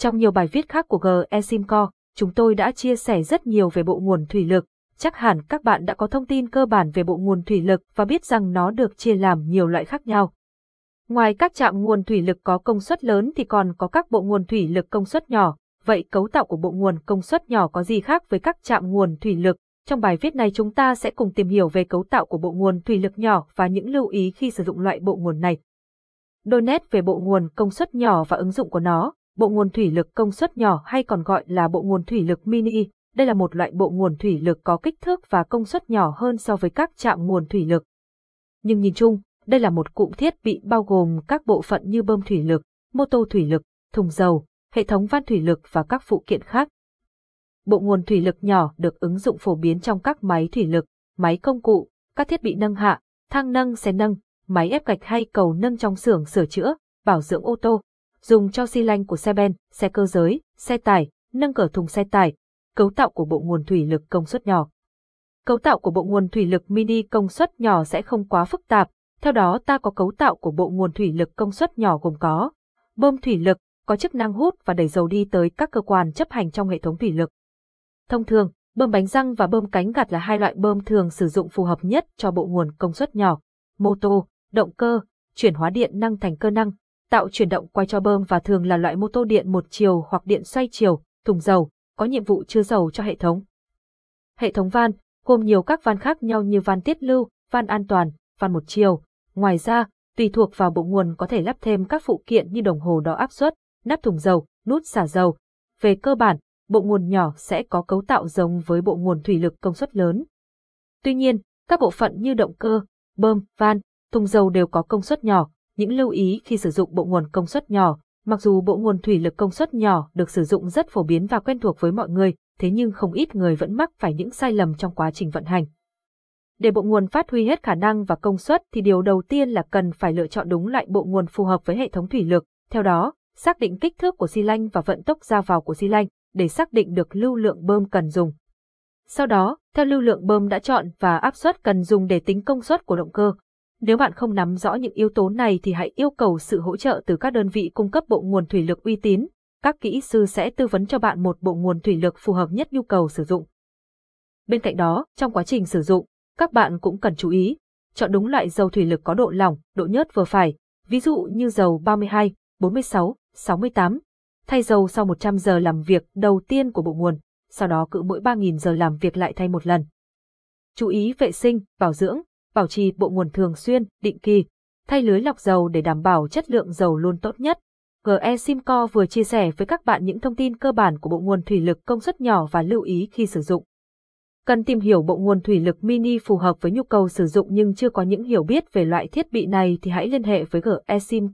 Trong nhiều bài viết khác của GESIMCO, chúng tôi đã chia sẻ rất nhiều về bộ nguồn thủy lực. Chắc hẳn các bạn đã có thông tin cơ bản về bộ nguồn thủy lực và biết rằng nó được chia làm nhiều loại khác nhau. Ngoài các trạm nguồn thủy lực có công suất lớn thì còn có các bộ nguồn thủy lực công suất nhỏ. Vậy cấu tạo của bộ nguồn công suất nhỏ có gì khác với các trạm nguồn thủy lực? Trong bài viết này chúng ta sẽ cùng tìm hiểu về cấu tạo của bộ nguồn thủy lực nhỏ và những lưu ý khi sử dụng loại bộ nguồn này. Đôi nét về bộ nguồn công suất nhỏ và ứng dụng của nó. Bộ nguồn thủy lực công suất nhỏ hay còn gọi là bộ nguồn thủy lực mini. Đây là một loại bộ nguồn thủy lực có kích thước và công suất nhỏ hơn so với các trạm nguồn thủy lực. Nhưng nhìn chung, đây là một cụm thiết bị bao gồm các bộ phận như bơm thủy lực, mô tô thủy lực, thùng dầu, hệ thống van thủy lực và các phụ kiện khác. Bộ nguồn thủy lực nhỏ được ứng dụng phổ biến trong các máy thủy lực, máy công cụ, các thiết bị nâng hạ, thang nâng xe nâng, máy ép gạch hay cầu nâng trong xưởng sửa chữa, bảo dưỡng ô tô, dùng cho xi lanh của xe ben, xe cơ giới, xe tải, nâng cỡ thùng xe tải, cấu tạo của bộ nguồn thủy lực công suất nhỏ. Cấu tạo của bộ nguồn thủy lực mini công suất nhỏ sẽ không quá phức tạp, theo đó ta có cấu tạo của bộ nguồn thủy lực công suất nhỏ gồm có bơm thủy lực, có chức năng hút và đẩy dầu đi tới các cơ quan chấp hành trong hệ thống thủy lực. Thông thường, bơm bánh răng và bơm cánh gạt là hai loại bơm thường sử dụng phù hợp nhất cho bộ nguồn công suất nhỏ. Mô tô, động cơ, chuyển hóa điện năng thành cơ năng, tạo chuyển động quay cho bơm và thường là loại mô tô điện một chiều hoặc điện xoay chiều, thùng dầu, có nhiệm vụ chứa dầu cho hệ thống. Hệ thống van, gồm nhiều các van khác nhau như van tiết lưu, van an toàn, van một chiều, Ngoài ra, tùy thuộc vào bộ nguồn có thể lắp thêm các phụ kiện như đồng hồ đo áp suất, nắp thùng dầu, nút xả dầu. Về cơ bản, bộ nguồn nhỏ sẽ có cấu tạo giống với bộ nguồn thủy lực công suất lớn. Tuy nhiên, các bộ phận như động cơ, bơm, van, thùng dầu đều có công suất nhỏ. Những lưu ý khi sử dụng bộ nguồn công suất nhỏ, mặc dù bộ nguồn thủy lực công suất nhỏ được sử dụng rất phổ biến và quen thuộc với mọi người, thế nhưng không ít người vẫn mắc phải những sai lầm trong quá trình vận hành. Để bộ nguồn phát huy hết khả năng và công suất thì điều đầu tiên là cần phải lựa chọn đúng loại bộ nguồn phù hợp với hệ thống thủy lực. Theo đó, xác định kích thước của xi lanh và vận tốc ra vào của xi lanh để xác định được lưu lượng bơm cần dùng. Sau đó, theo lưu lượng bơm đã chọn và áp suất cần dùng để tính công suất của động cơ. Nếu bạn không nắm rõ những yếu tố này thì hãy yêu cầu sự hỗ trợ từ các đơn vị cung cấp bộ nguồn thủy lực uy tín. Các kỹ sư sẽ tư vấn cho bạn một bộ nguồn thủy lực phù hợp nhất nhu cầu sử dụng. Bên cạnh đó, trong quá trình sử dụng, các bạn cũng cần chú ý, chọn đúng loại dầu thủy lực có độ lỏng, độ nhớt vừa phải, ví dụ như dầu 32, 46, 68. Thay dầu sau 100 giờ làm việc đầu tiên của bộ nguồn, sau đó cứ mỗi 3.000 giờ làm việc lại thay một lần. Chú ý vệ sinh, bảo dưỡng, bảo trì bộ nguồn thường xuyên, định kỳ, thay lưới lọc dầu để đảm bảo chất lượng dầu luôn tốt nhất. GE Simco vừa chia sẻ với các bạn những thông tin cơ bản của bộ nguồn thủy lực công suất nhỏ và lưu ý khi sử dụng. Cần tìm hiểu bộ nguồn thủy lực mini phù hợp với nhu cầu sử dụng nhưng chưa có những hiểu biết về loại thiết bị này thì hãy liên hệ với GE Simco.